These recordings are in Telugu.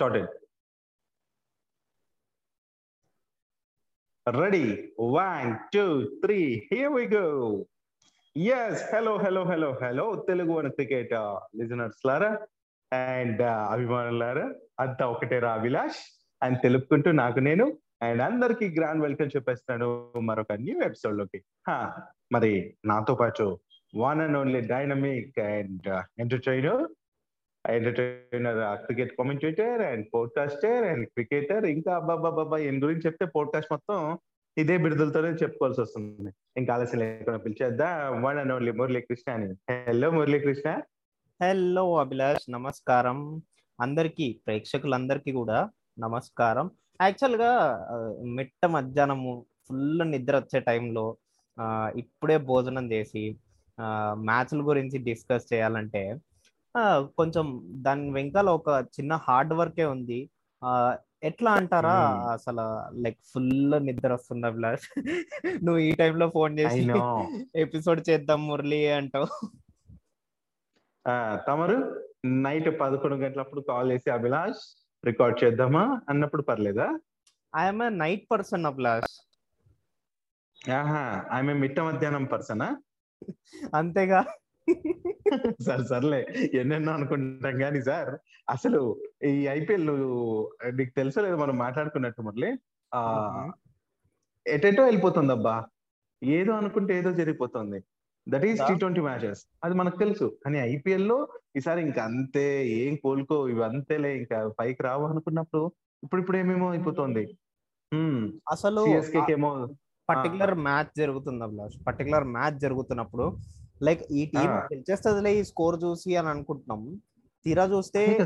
started. Ready? One, two, three. Here we go. Yes hello hello hello hello Telugu one cricket listeners Laura and uh, అభిమానులారా అంతా ఒకటేరా అభిలాష్ అని తెలుపుకుంటూ నాకు నేను అండ్ అందరికి గ్రాండ్ వెల్కమ్ చెప్పేస్తాను మరొక న్యూ ఎపిసోడ్లోకి మరి నాతో పాటు one and only dynamic and entertainer entertainer cricket commentator and podcaster and cricketer ఇంకా అబ్బాబ్బాబ్బా ఈయన గురించి చెప్తే పోడ్కాస్ట్ మొత్తం ఇదే బిడుదలతోనే చెప్పుకోవాల్సి వస్తుంది. ఇంకా ఆలస్యం లేకుండా పిలిచేద్దా? One and only Murali Krishna అని. హలో మురళీ కృష్ణ హలో అభిలాష్ నమస్కారం. అందరికి ప్రేక్షకులందరికీ కూడా నమస్కారం. యాక్చువల్గా మిట్ట మధ్యాహ్నము ఫుల్ నిద్ర వచ్చే టైంలో ఇప్పుడే భోజనం చేసి మ్యాచ్ల గురించి డిస్కస్ చేయాలంటే కొంచెం దాని వెనకాల ఒక చిన్న హార్డ్ వర్కే ఉంది. ఎట్లా అంటారా. అసలు లైక్ ఫుల్ నిద్ర వస్తుంది అభిలాష్ నువ్వు ఈ టైంలో ఫోన్ చేసి. ఎపిసోడ్ చేద్దాం మురళి అంటావు. ఆ, తమరు నైట్ పదకొండు గంటలప్పుడు కాల్ చేసి అభిలాష్ రికార్డ్ చేద్దామా? అన్నప్పుడు పర్లేదా? I'm night person Abhilash. ఆహా ఆమె మిట్ట మధ్యాహ్నం పర్సనా? అంతేగా. సార్ సర్లే. ఎన్నెన్నో అనుకుంటాం కానీ సార్ అసలు ఈ ఐపీఎల్ నీకు తెలుసో లేదు మనం మాట్లాడుకున్నట్టు మురళి ఆ. ఎటెటో వెళ్ళిపోతుంది అబ్బా ఏదో అనుకుంటే ఏదో జరిగిపోతుంది. That is. T twenty matches. అది మనకు తెలుసు. కానీ ఐపీఎల్లో ఈసారి ఇంకా అంతే ఏం కోలుకో ఇవి అంతేలే ఇంకా పైకి రావు అనుకున్నప్పుడు ఇప్పుడు ఇప్పుడు ఏమేమో అయిపోతుంది. అసలు పర్టికులర్ మ్యాచ్ జరుగుతుంది పర్టికులర్ మ్యాచ్ జరుగుతున్నప్పుడు లైక్ ఈ టీం. గెలిచేస్తుందిలే ఈ స్కోర్ చూసి అని అనుకుంటున్నాం. తీరా చూస్తే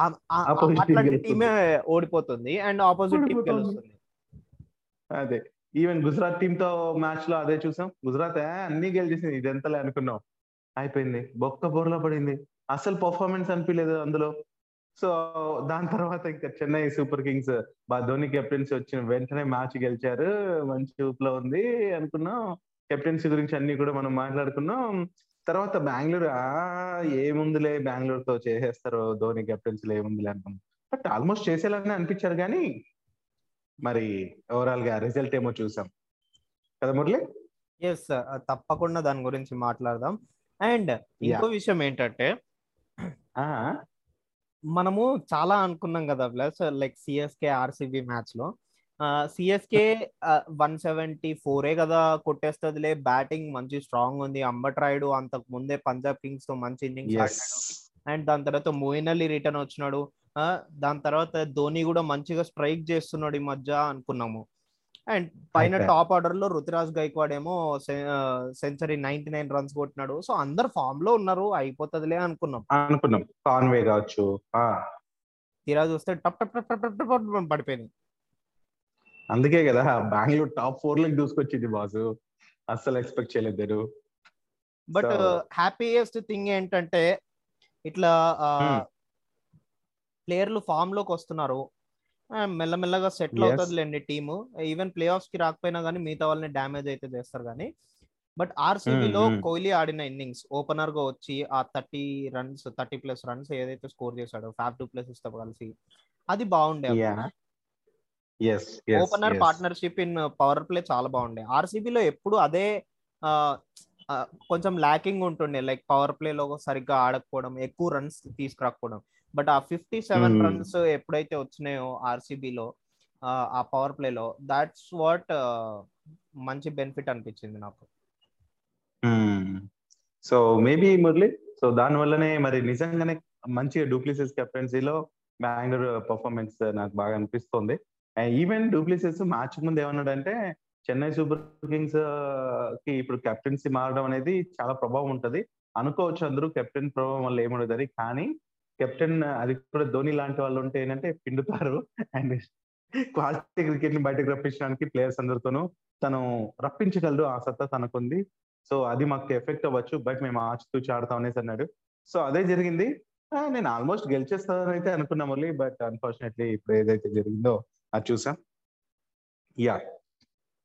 అట్లాంటి. టీమే ఓడిపోతుంది అండ్ ఆపోజిట్ టీం. గెలుస్తుంది. అదే. ఈవెన్ గుజరాత్ టీమ్తో మ్యాచ్లో అదే చూసాం. గుజరాత్ అన్ని గెలిచేసింది. ఇదెంతలే అనుకున్నాం. అయిపోయింది. బొక్క బోర్లా పడింది. అసలు పర్ఫార్మెన్స్ అనిపించలేదు అందులో. సో దాని తర్వాత ఇంకా చెన్నై సూపర్ కింగ్స్ బా ధోని కెప్టెన్సీ వచ్చిన వెంటనే మ్యాచ్ గెలిచారు. మంచి ఊపులో ఉంది అనుకున్నాం. కెప్టెన్సీ గురించి అన్ని కూడా మనం మాట్లాడుకున్నాం. తర్వాత బెంగళూరు ఆ ఏముందిలే బెంగళూరు తో చేసేస్తారు ధోని కెప్టెన్సీలో ఏముందిలే అనుకున్నాం. బట్ ఆల్మోస్ట్ చేసేలాగానే అనిపించారు కానీ మరి ఓవరాల్గా రిజల్ట్ ఏమో చూసాం. కదా మురళి? ఎస్ తప్పకుండా దాని గురించి మాట్లాడదాం. అండ్ ఇంకో విషయం ఏంటంటే ఆ, మనము చాలా అనుకున్నాం కదా ప్లస్ లైక్ సిఎస్కే ఆర్సిబి మ్యాచ్లో సిఎస్కే వన్ సెవెంటీ ఫోరే కదా కొట్టేస్తుందిలే. బ్యాటింగ్ మంచి స్ట్రాంగ్ ఉంది. అంబట్ రాయుడు అంతకు ముందే పంజాబ్ కింగ్స్తో మంచి ఇన్నింగ్స్. ఆడినాడు అండ్ దాని తర్వాత మోయిన్ అలీ రిటర్న్ వచ్చినాడు దాని తర్వాత ధోని కూడా మంచిగా స్ట్రైక్ చేస్తున్నాడు ఈ మధ్య అనుకున్నాము. అండ్ పైన. టాప్ ఆర్డర్లో రుతురాజ్ గైక్వాడ్ ఏమో సెంచరీ నైన్టీ నైన్ రన్స్ కొట్టినాడు. సో అందరు ఫామ్లో ఉన్నారు. అయిపోతుందిలే అనుకున్నాం. అనుకున్నాం. కాన్వే కావచ్చు. తీరా చూస్తే టప్ టప్ టప్ టప్ టప్ టప్ టప్ పడిపోయింది అందుకే కదా బెంగళూరు టాప్ ఫోర్లకు దూసుకొచ్చింది బాసు అస్సలు ఎక్స్పెక్ట్ చేయలేదు. బట్ హ్యాపీయెస్ట్ థింగ్ ఏంటంటే ఇట్లా. ప్లేయర్లు ఫామ్లోకి వస్తున్నారు మెల్లమెల్లగా సెటిల్. అవుతుందిలేండి టీము ఈవెన్ ప్లే ఆఫ్స్కి రాకపోయినా కానీ మిగతా వాళ్ళని డ్యామేజ్ అయితే చేస్తారు కానీ బట్ ఆర్సీబీలో. కోహ్లీ ఆడిన ఇన్నింగ్స్ ఓపెనర్గా వచ్చి ఆ thirty runs thirty plus runs ఏదైతే స్కోర్ చేశాడో ఫ్యాఫ్ టూ ప్లస్తో కలిసి అది బాగుండే opener yes. Partnership in power play చాలా బాగుండే. ఆర్సీబీలో ఎప్పుడు అదే కొంచెం ల్యాకింగ్ ఉంటుండే. లైక్ పవర్ ప్లేలో సరిగ్గా ఆడకపోవడం ఎక్కువ రన్స్ తీసుకురాకపోవడం. బట్ ఆ ఫిఫ్టీ సెవెన్ Hmm. రన్స్ ఎప్పుడైతే వచ్చినాయో ఆర్సీబీలో ఆ పవర్ ప్లేలో దాట్స్ వాట్ మంచి బెనిఫిట్ అనిపించింది నాకు. సో మేబీ మురళి సో దాని వల్లనే మరి నిజంగానే మంచి డూప్లిసిస్ కెప్టెన్సీలో బెంగళూరు పర్ఫార్మెన్స్ నాకు బాగా అనిపిస్తుంది. ఈవెన్ డూప్లిసెస్ మ్యాచ్ ముందు ఏమన్నాడంటే చెన్నై సూపర్ కింగ్స్కి ఇప్పుడు కెప్టెన్సీ మారడం అనేది చాలా ప్రభావం ఉంటది. అనుకోవచ్చు అందరూ కెప్టెన్ ప్రభావం వల్ల ఏముండదు కానీ కెప్టెన్ అది కూడా ధోని లాంటి వాళ్ళు ఉంటే ఏంటంటే పిండుతారు. అండ్ క్వాలిటీ క్రికెట్ని బయటకు రప్పించడానికి ప్లేయర్స్ అందరితోనూ తను రప్పించగలరు ఆ సత్తా తనకుంది. సో అది మాకు ఎఫెక్ట్ అవ్వచ్చు బట్ మేము ఆచితూచి ఆడతాం అనేసి అన్నాడు. సో అదే జరిగింది. Ah, నేను ఆల్మోస్ట్ గెలిచేస్తానని అయితే మళ్ళీ బట్ అన్ఫార్చునేట్లీ ఇప్పుడు ఏదైతే జరిగిందో అది చూసాం. యా.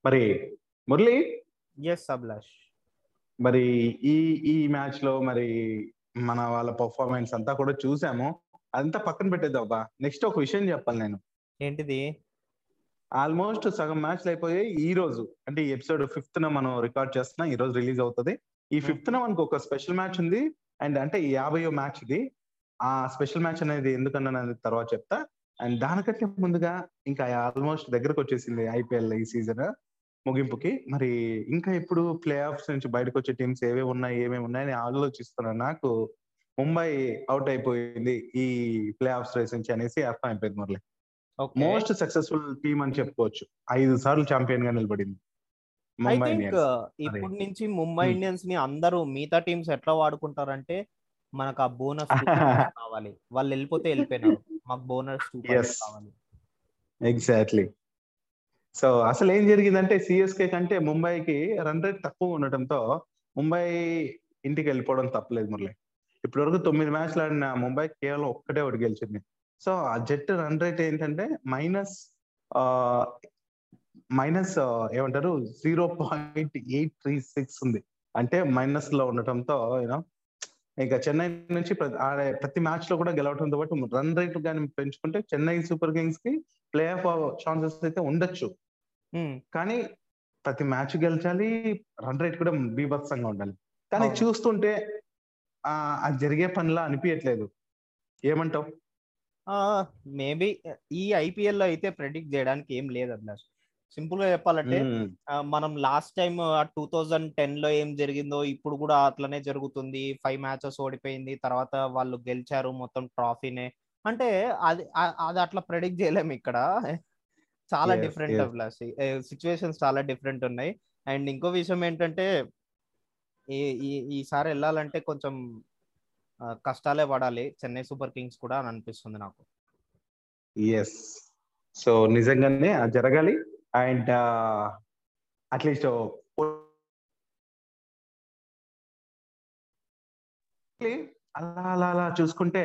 మరి మురళి? ఎస్ అభిలాష్ మరి ఈ ఈ మ్యాచ్లో మరి మన వాళ్ళ పర్ఫార్మెన్స్ అంతా కూడా చూసాము. అదంతా పక్కన పెట్టేద్దాం అబ్బా. నెక్స్ట్ ఒక విషయం చెప్పాలి నేను. ఏంటిది? ఆల్మోస్ట్ సగం మ్యాచ్లు అయిపోయాయి ఈ రోజు. అంటే ఈ ఎపిసోడ్ ఫిఫ్త్ న మనం రికార్డ్ చేస్తున్నాం ఈ రోజు రిలీజ్ అవుతుంది. ఈ ఫిఫ్త్ న మనకు ఒక స్పెషల్ మ్యాచ్ ఉంది. అండ్ అంటే ఈ యాభయో మ్యాచ్ ఇది. ఆ స్పెషల్ మ్యాచ్ అనేది ఎందుకన్నా తర్వాత చెప్తా. అండ్ దానికంటే ముందుగా ఇంకా ఆల్మోస్ట్ దగ్గరకు వచ్చేసింది ఐపీఎల్ ఈ సీజన్ ముగింపుకి. మరి ఇంకా ఇప్పుడు ప్లే ఆఫ్స్ నుంచి బయటకు వచ్చే టీమ్స్ ఏవే ఉన్నాయి ఏమేమి ఉన్నాయని ఆలోచిస్తున్నాను నాకు ముంబై అవుట్ అయిపోయింది ఈ ప్లే ఆఫ్స్ రేస్ నుంచి అనేసి అర్థం అయిపోయింది Murali. Okay. Most successful team అని చెప్పుకోవచ్చు. ఐదు సార్లు ఛాంపియన్గా నిలబడింది ముంబై ఇప్పటి నుంచి ముంబై. ఇండియన్స్ని అందరూ మిగతా టీమ్స్ ఎట్లా వాడుకుంటారంటే మనకు ఆ బోనస్ కావాలి. వాళ్ళు వెళ్ళిపోతే వెళ్ళిపోయినారు. మాకు బోనస్ టూ. కావాలి. ఎగ్జాక్ట్లీ సో అసలు ఏం జరిగిందంటే సిఎస్కే కంటే ముంబైకి రన్ రేట్ తక్కువ ఉండటంతో ముంబై ఇంటికి వెళ్ళిపోవడం తప్పలేదు మురళి. ఇప్పటి వరకు తొమ్మిది మ్యాచ్లు ఆడిన ముంబై కేవలం ఒక్కటే ఒకటి గెలిచింది. సో ఆ జట్టు రన్ రేట్ ఏంటంటే మైనస్ మైనస్ ఏమంటారు zero point eight three six ఉంది. అంటే మైనస్లో ఉండటంతో యూనో ఇంకా చెన్నై నుంచి ప్రతి మ్యాచ్లో కూడా గెలవడంతో పాటు రన్ రేట్ కానీ పెంచుకుంటే చెన్నై సూపర్ కింగ్స్కి ప్లే ఆఫ్ ఛాన్సెస్ అయితే ఉండొచ్చు. కానీ ప్రతి మ్యాచ్ గెలిచాలి రన్ రేట్ కూడా బీభత్సంగా ఉండాలి. కానీ. చూస్తుంటే ఆ అది జరిగే పనిలా అనిపించట్లేదు ఏమంటావు? మేబీ ఈ ఐపీఎల్లో అయితే ప్రెడిక్ట్ చేయడానికి ఏం లేదు అభిలాష్. సింపుల్గా చెప్పాలంటే మనం లాస్ట్ టైం టూ థౌజండ్ టెన్లో ఏం జరిగిందో ఇప్పుడు కూడా అట్లనే జరుగుతుంది. ఫైవ్ మ్యాచెస్ ఓడిపోయింది తర్వాత వాళ్ళు గెలిచారు మొత్తం ట్రాఫీనే. అంటే అది అది అట్లా ప్రెడిక్ట్ చేయలేము ఇక్కడ. చాలా డిఫరెంట్ సిచ్యువేషన్స్ చాలా డిఫరెంట్ ఉన్నాయి. అండ్ ఇంకో విషయం ఏంటంటే ఈ ఈసారి వెళ్ళాలంటే కొంచెం కష్టాలే పడాలి. చెన్నై సూపర్ కింగ్స్ కూడా అని అనిపిస్తుంది నాకు. ఎస్ సో నిజంగానే జరగాలి. అండ్ అట్లీస్ట్ అలా అలా అలా చూసుకుంటే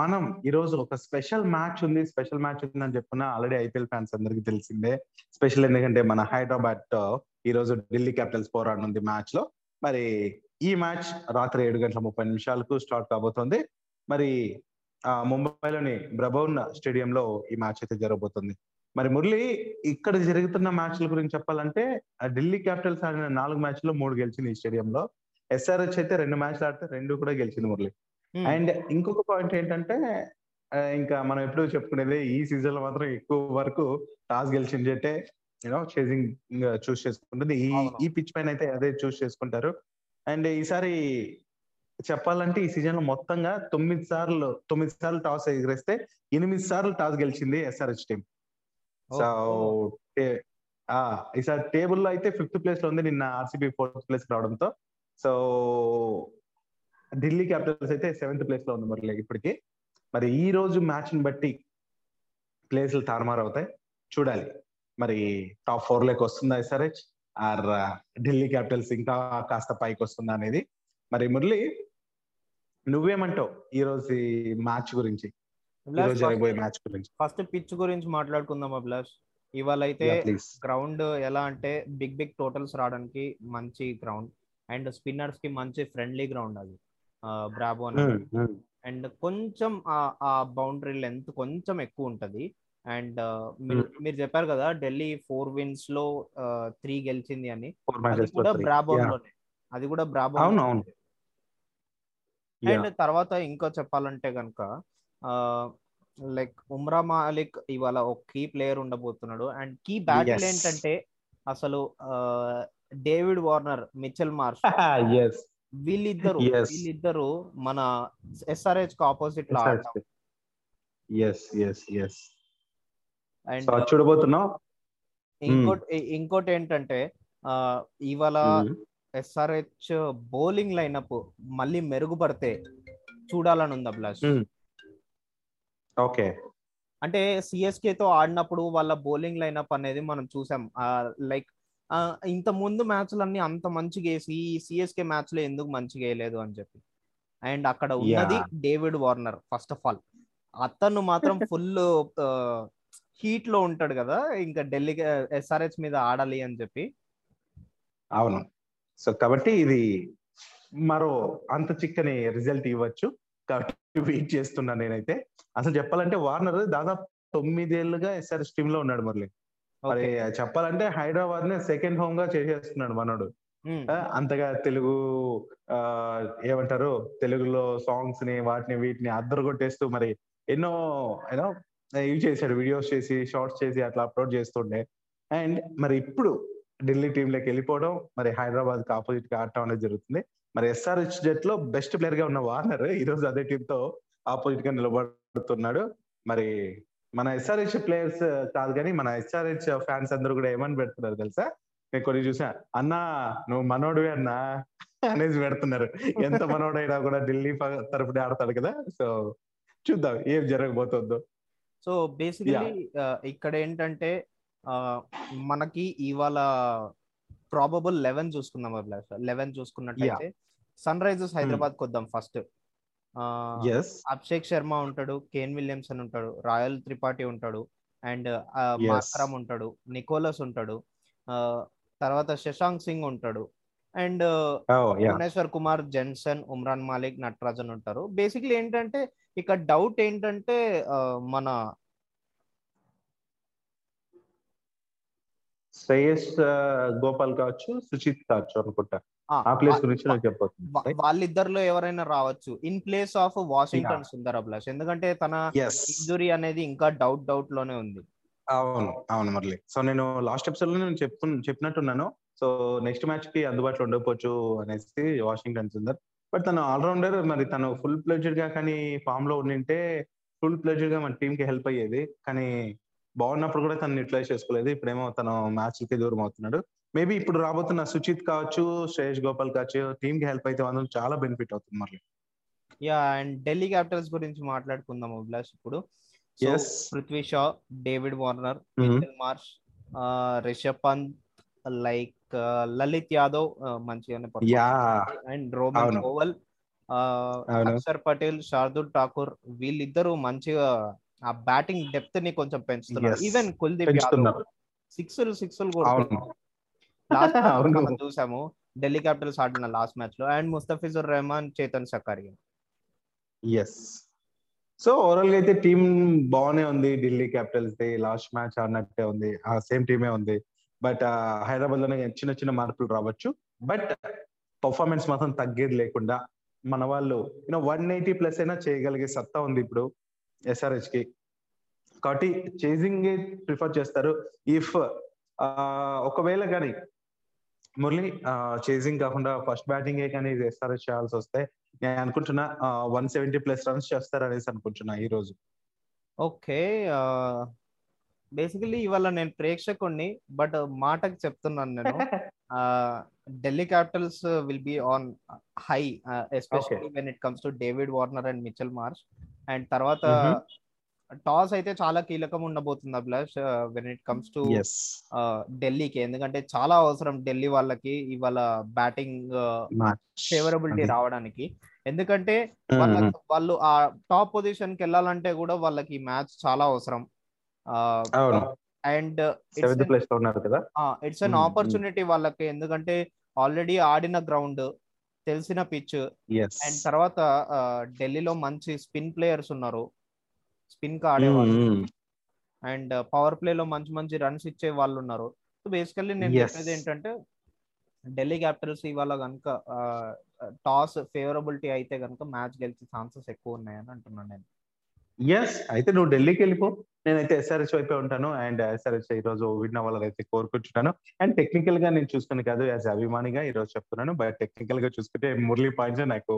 మనం ఈ రోజు ఒక స్పెషల్ మ్యాచ్ ఉంది స్పెషల్ మ్యాచ్ ఉంది అని చెప్పిన ఆల్రెడీ ఐపీఎల్ ఫ్యాన్స్ అందరికి తెలిసిందే. స్పెషల్ ఎందుకంటే మన హైదరాబాద్తో ఈ రోజు ఢిల్లీ క్యాపిటల్స్ పోరాడనుంది మ్యాచ్లో మరి ఈ మ్యాచ్ రాత్రి ఏడు గంటల ముప్పై నిమిషాలకు స్టార్ట్ కాబోతోంది. మరి ఆ ముంబైలోని బ్రబౌన్ స్టేడియంలో ఈ మ్యాచ్ అయితే జరగబోతుంది. మరి మురళి ఇక్కడ జరుగుతున్న మ్యాచ్ల గురించి చెప్పాలంటే ఢిల్లీ క్యాపిటల్స్ ఆడిన నాలుగు మ్యాచ్లు మూడు గెలిచింది ఈ స్టేడియంలో. ఎస్ఆర్హెచ్ అయితే రెండు మ్యాచ్లు ఆడితే రెండు కూడా గెలిచింది మురళి. అండ్ ఇంకొక పాయింట్ ఏంటంటే ఇంకా మనం ఎప్పుడు చెప్పుకునేది ఈ సీజన్లో మాత్రం ఎక్కువ వరకు టాస్ గెలిచిన జట్టే. యూనో చేసింగ్ చూస్ చేసుకుంటుంది. ఈ. ఈ పిచ్ పైన అయితే అదే చూస్ చేసుకుంటారు. అండ్ ఈసారి చెప్పాలంటే ఈ సీజన్లో మొత్తంగా తొమ్మిది సార్లు తొమ్మిది సార్లు టాస్ ఎగిరేస్తే ఎనిమిది సార్లు టాస్ గెలిచింది ఎస్ఆర్హెచ్ టీం. సో. ఈసారి టేబుల్లో అయితే ఫిఫ్త్ ప్లేస్లో ఉంది నిన్న ఆర్సీబీ ఫోర్త్ ప్లేస్ రావడంతో. సో ఢిల్లీ క్యాపిటల్స్ అయితే సెవెంత్ ప్లేస్లో ఉంది మరి ఇప్పటికి. మరి ఈ రోజు మ్యాచ్ని బట్టి ప్లేస్లు తారుమారు అవుతాయి. చూడాలి. మరి టాప్ ఫోర్లోకి వస్తుందా ఎస్ఆర్హెచ్? ఆర్ ఢిల్లీ క్యాపిటల్స్ ఇంకా కాస్త పైకి వస్తుందా అనేది. మరి మురళి నువ్వేమంటావు ఈ రోజు మ్యాచ్ గురించి? మ్యాచ్ గురించి. ఫస్ట్ పిచ్ గురించి మాట్లాడుకుందాం అభిలాష్ ఇవాళ అయితే గ్రౌండ్ ఎలా అంటే బిగ్ బిగ్ టోటల్స్ రావడానికి మంచి గ్రౌండ్ అండ్ స్పిన్నర్స్కి మంచి ఫ్రెండ్లీ గ్రౌండ్ అది. బ్రాబో అండ్ కొంచెం ఆ- బౌండరీ లెంత్ కొంచెం ఎక్కువ ఉంటది. అండ్ మీరు మీరు చెప్పారు కదా ఢిల్లీ ఫోర్ విన్స్లో త్రీ గెలిచింది అని. అది కూడా బ్రాబోన్లోనే. అది కూడా బ్రాబోన్. అండ్ తర్వాత ఇంకా చెప్పాలంటే కనుక లైక్ ఉమ్రా మాలిక్ ఇవాళ ఒక key player ఉండబోతున్నాడు. And key battle. ఏంటంటే అసలు డేవిడ్ వార్నర్ మిచెల్ మార్ష్ వీళ్ళిద్దరు. వీళ్ళిద్దరు మన ఎస్ఆర్హెచ్కి ఆపోజిట్లో సో చూడబోతున్నాం. ఇంకోటి ఇంకోటి ఏంటంటే ఇవాళ ఎస్ఆర్హెచ్ బౌలింగ్ లైనప్ మళ్ళీ మెరుగుపడితే చూడాలని ఉంది అభిలాష్. Hmm. ఓకే. అంటే సిఎస్కే తో ఆడినప్పుడు వాళ్ళ బౌలింగ్ లైనప్ అనేది మనం చూసాం. లైక్ ఇంత ముందు మ్యాచ్లన్నీ అంత మంచిగా వేసి ఈ సిఎస్కే మ్యాచ్లో ఎందుకు మంచిగా వేయలేదు అని చెప్పి. అండ్ అక్కడ ఉన్నది. David Warner first of all. అతను మాత్రం ఫుల్ హీట్లో ఉంటాడు కదా ఇంకా ఢిల్లీకి ఎస్ఆర్హెచ్ మీద ఆడాలి అని చెప్పి. అవును. సో కాబట్టి ఇది మరో అంత చిక్కని రిజల్ట్ ఇవ్వచ్చు. కాబట్టి వెయిట్ చేస్తున్నాను నేనైతే. అసలు చెప్పాలంటే వార్నర్ దాదాపు తొమ్మిదేళ్ళుగా ఎస్ఆర్ఎస్ టీమ్లో ఉన్నాడు మురళి. మరి చెప్పాలంటే హైదరాబాద్ నే సెకండ్ హోమ్గా చేసేస్తున్నాడు మనోడు. అంతగా తెలుగు ఆ ఏమంటారు తెలుగులో సాంగ్స్ని వాటిని వీటిని అద్దరు కొట్టేస్తూ మరి ఎన్నో యూనో ఇవి చేశాడు వీడియోస్ చేసి షార్ట్స్ చేసి అట్లా అప్లోడ్ చేస్తుండే. అండ్ మరి ఇప్పుడు ఢిల్లీ టీమ్లోకి వెళ్ళిపోవడం మరి హైదరాబాద్కి ఆపోజిట్గా ఆడటం అనేది జరుగుతుంది. మరి ఎస్ఆర్హెచ్ జట్లో బెస్ట్ ప్లేయర్గా ఉన్న వార్నర్ ఈ రోజు అదే టీమ్తో ఆపోజిట్గా నిలబడుతున్నాడు మరి మన ఎస్ఆర్హెచ్ ప్లేయర్స్ కాదు కానీ మన ఎస్ఆర్హెచ్ ఫ్యాన్స్ అందరూ కూడా ఏమని పెడుతున్నారు తెలుసా? నేను కొన్ని చూసా. అన్నా నువ్వు మనోడివి అన్నా అనేసి పెడుతున్నారు. ఎంత మనోడైనా కూడా ఢిల్లీ తరపున ఆడతాడు కదా. సో చూద్దాం ఏం జరగబోతుందో. సో బేసికలీ ఇక్కడ ఏంటంటే మనకి ఇవాళ ప్రాబబుల్ లెవెన్ చూసుకుందాం లెవెన్ చూసుకున్నట్లయితే సన్ రైజర్స్ హైదరాబాద్ కొద్దాం ఫస్ట్ అభిషేక్ శర్మ ఉంటాడు కేన్ విలియమ్సన్ ఉంటాడు రాయల్ త్రిపాఠి ఉంటాడు అండ్. మాకరం ఉంటాడు నికోలస్ ఉంటాడు ఆ, తర్వాత శశాంక్ సింగ్ ఉంటాడు అండ్ భువనేశ్వర్ కుమార్ జెన్సన్ ఉమ్రాన్ మాలిక్ నటరాజన్ ఉంటారు. బేసిక్లీ ఏంటంటే ఇక్కడ డౌట్ ఏంటంటే మన శ్రేయస్ గోపాల్ కావచ్చు సుచిత్ కావచ్చు అనుకుంటా. ఆ, ప్లేస్ గురించి నాకు వాళ్ళిద్దరిలో ఎవరైనా రావచ్చు. In place of Washington Sundar Abhilash. ఎందుకంటే తన ఇంజురీ అనేది ఇంకా డౌట్ డౌట్లోనే ఉంది. అవును అవును మురళి సో నేను లాస్ట్ ఎపిసోడ్లో నేను చెప్తు చెప్పినట్టున్నాను. సో నెక్స్ట్ మ్యాచ్కి అందుబాటులో ఉండకపోవచ్చు అనేసి వాషింగ్టన్ సుందర్. బట్ తను ఆల్రౌండర్ మరి తను ఫుల్ ప్లెజర్గా కానీ ఫామ్లో ఉండింటే ఫుల్ ప్లెజర్గా మన టీమ్కి హెల్ప్ అయ్యేది. కానీ బాగున్నప్పుడు కూడా తను యూటిలైజ్ చేసుకోలేదు. ఇప్పుడేమో తను మ్యాచ్కి దూరం అవుతున్నాడు. మేబీ ఇప్పుడు రాబోతున్న సుచిత్ కావచ్చు శ్రేయస్ గోపాల్ కావచ్చు టీమ్కి హెల్ప్ అయితే మాత్రం చాలా బెనిఫిట్ అవుతుంది మరి యా అండ్ ఢిల్లీ క్యాపిటల్స్ గురించి మాట్లాడుకుందాం అభిలాష్ ఇప్పుడు. Prithvi Shaw David Warner Marsh Rishabh Pant like Lalit Yadav మంచిగానే యా అండ్ రోమన్ అవును. అక్షర్ పటేల్ శార్దుల్ ఠాకూర్ వీళ్ళిద్దరూ మంచిగా ఆ బ్యాటింగ్ డెప్త్ని కొంచెం పెంచుతున్నారు. ఈవెన్ కుల్దీప్ యాదవ్ లాస్ట్ అవును. మనం చూసాము. ఢిల్లీ క్యాపిటల్స్ ఆడిన లాస్ట్ మ్యాచ్లో. And Mustafizur Rahman Chetan Sakariya yes so ఓవరాల్గా అయితే టీం బాగానే ఉంది. Delhi Capitals the last match ఆడినట్టే ఉంది. ఆ సేమ్ టీమే ఉంది. బట్ హైదరాబాద్లోనే చిన్న చిన్న మార్పులు రావచ్చు. బట్ పర్ఫార్మెన్స్ మాత్రం తగ్గేది లేకుండా మన వాళ్ళు యూనో వన్ ఎయిటీ ప్లస్ అయినా చేయగలిగే సత్తా ఉంది ఇప్పుడు. ఎస్ఆర్హెచ్కి కాబట్టి చేసింగ్ ప్రిఫర్ చేస్తారు? ఇఫ్ ఒకవేళ కానీ మురళి చేసింగ్ కాకుండా ఫస్ట్ బ్యాటింగ్ కానీ ఎస్ఆర్హెచ్ చేయాల్సి వస్తే నేను అనుకుంటున్నా వన్ సెవెంటీ ప్లస్ రన్స్ చేస్తారు అనేసి అనుకుంటున్నా ఈ రోజు. ఓకే బేసికలీ ఇవాళ నేను ప్రేక్షకుణ్ణి బట్ మాటకు చెప్తున్నాను నేను. Delhi Capitals will be on high especially when it comes to David Warner and Mitchell Marsh and తర్వాత టాస్ అయితే చాలా కీలకం ఉండబోతుంది Abhilash when it comes to ఢిల్లీకి. ఎందుకంటే చాలా అవసరం ఢిల్లీ వాళ్ళకి ఇవాళ బ్యాటింగ్ ఫేవరబిలిటీ రావడానికి. ఎందుకంటే వాళ్ళ- వాళ్ళు ఆ టాప్ పొజిషన్కి వెళ్ళాలంటే కూడా వాళ్ళకి మ్యాచ్ చాలా అవసరం. And it's an. ఆపర్చునిటీ వాళ్ళకి. ఎందుకంటే ఆల్రెడీ ఆడిన గ్రౌండ్ తెలిసిన పిచ్ అండ్ తర్వాత ఢిల్లీలో మంచి స్పిన్ ప్లేయర్స్ ఉన్నారు. స్పిన్కి ఆడేవాళ్ళు అండ్ పవర్ ప్లే లో మంచి మంచి రన్స్ ఇచ్చే వాళ్ళు ఉన్నారు. సో బేసికల్లీ నేను. చెప్పేది ఏంటంటే ఢిల్లీ క్యాపిటల్స్ ఇవాళ కనుక టాస్ ఫేవరబిలిటీ అయితే కనుక మ్యాచ్ గెలిచే ఛాన్సెస్ ఎక్కువ ఉన్నాయని అంటున్నాను నేను. ఎస్ అయితే నువ్వు ఢిల్లీకి వెళ్ళిపో. నేనైతే ఎస్ఆర్హెచ్ వైపే ఉంటాను. అండ్ ఎస్ఆర్హెచ్ ఈ రోజు విన్ అవ్వాలని అయితే కోరుకుంటున్నాను. అండ్ టెక్నికల్గా నేను చూసుకుని కాదు యాజ్ అభిమానిగా ఈ రోజు చెప్తున్నాను. బట్ టెక్నికల్గా చూసుకుంటే మురళీ పాయింట్స్ నాకు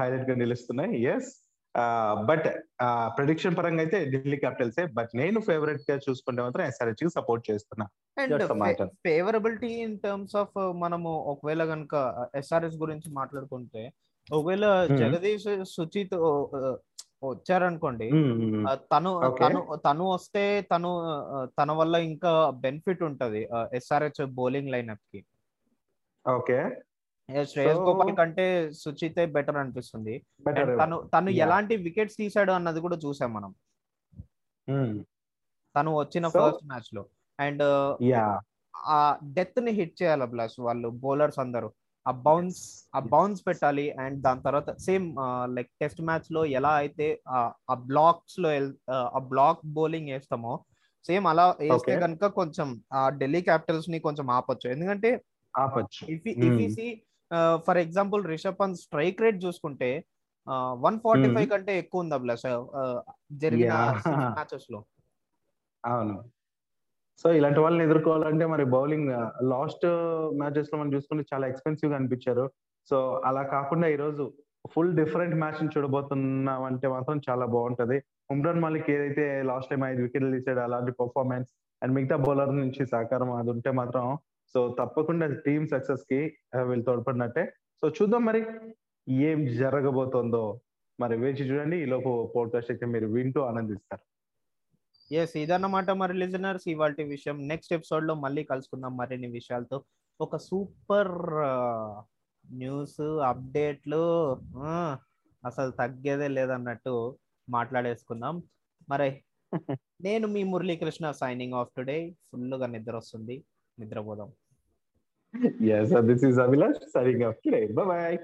హైలైట్గా నిలుస్తున్నాయి. ఎస్ బట్ ప్రొడిక్షన్ పరంగా అయితే ఢిల్లీ క్యాపిటల్సే బట్ నేను ఫేవరెట్గా చూసుకుంటే మాత్రం ఎస్ఆర్హెచ్కి సపోర్ట్ చేస్తున్నా. And favourability in terms of మనము ఒకవేళ కనుక ఎస్ఆర్ఎస్ గురించి మాట్లాడుకుంటే ఒకవేళ Hmm. జగదీష్ సుచిత్ వచ్చారనుకోండి తను. తను తను వస్తే తను తన వల్ల ఇంకా బెనిఫిట్ ఉంటది ఎస్ఆర్హెచ్ బౌలింగ్ లైనప్కి ఓకే శ్రేయస్ గోపాల్ కంటే సుచితే బెటర్ అనిపిస్తుంది. తను తను. ఎలాంటి వికెట్స్ తీసాడు అన్నది కూడా చూసాం మనం. తను వచ్చిన ఫస్ట్ మ్యాచ్లో అండ్ ఆ డెత్ని హిట్ చేయాలి ప్లస్ వాళ్ళు బౌలర్స్ అందరూ. ఆ బౌన్స్ ఆ బౌన్స్ పెట్టాలి అండ్ దాని తర్వాత సేమ్ లైక్ టెస్ట్ మ్యాచ్లో ఎలా అయితే ఆ బ్లాక్స్లో ఆ బ్లాక్ బౌలింగ్ వేస్తామో సేమ్ అలా వేస్తే. కనుక కొంచెం ఆ ఢిల్లీ క్యాపిటల్స్ని కొంచెం ఆపొచ్చు. ఎందుకంటే ఆపచ్చు. For example Rishabh Pant strike rate చూసుకుంటే వన్ ఫార్టీ ఫైవ్ కంటే ఎక్కువ ఉంది అభిలాష్ జరిగిన. మ్యాచెస్లో? అవును. సో ఇలాంటి వాళ్ళని ఎదుర్కోవాలంటే మరి బౌలింగ్ లాస్ట్ మ్యాచెస్లో మనం చూసుకుంటే చాలా ఎక్స్పెన్సివ్గా అనిపించారు. సో అలా కాకుండా ఈ రోజు ఫుల్ డిఫరెంట్ మ్యాచ్ని చూడబోతున్నాం అంటే మాత్రం చాలా బాగుంటది. ఉమ్రాన్ మాలిక్ ఏదైతే లాస్ట్ టైం ఐదు వికెట్లు తీసాడు అలాంటి పర్ఫార్మెన్స్ అండ్ మిగతా బౌలర్ నుంచి సహకారం అది ఉంటే మాత్రం సో తప్పకుండా టీమ్ సక్సెస్కి వీళ్ళు తోడ్పడినట్టే. సో చూద్దాం మరి ఏం జరగబోతోందో. మరి వేచి చూడండి ఈ లోపు పోడ్కాస్ట్ అయితే మీరు వింటూ ఆనందిస్తారు. ఎస్ ఇదన్నమాట మరి లిజనర్స్ ఇవాళ విషయం. నెక్స్ట్ ఎపిసోడ్లో మళ్ళీ కలుసుకుందాం మరిన్ని విషయాలతో. ఒక సూపర్ న్యూస్ అప్డేట్లు అసలు తగ్గేదే లేదన్నట్టు మాట్లాడేసుకుందాం. మరి నేను మీ మురళీకృష్ణ సైనింగ్ ఆఫ్ టుడే ఫుల్గా నిద్ర వస్తుంది. నిద్రపోదాం. Yes, this is Abhilash signing off today. Bye bye.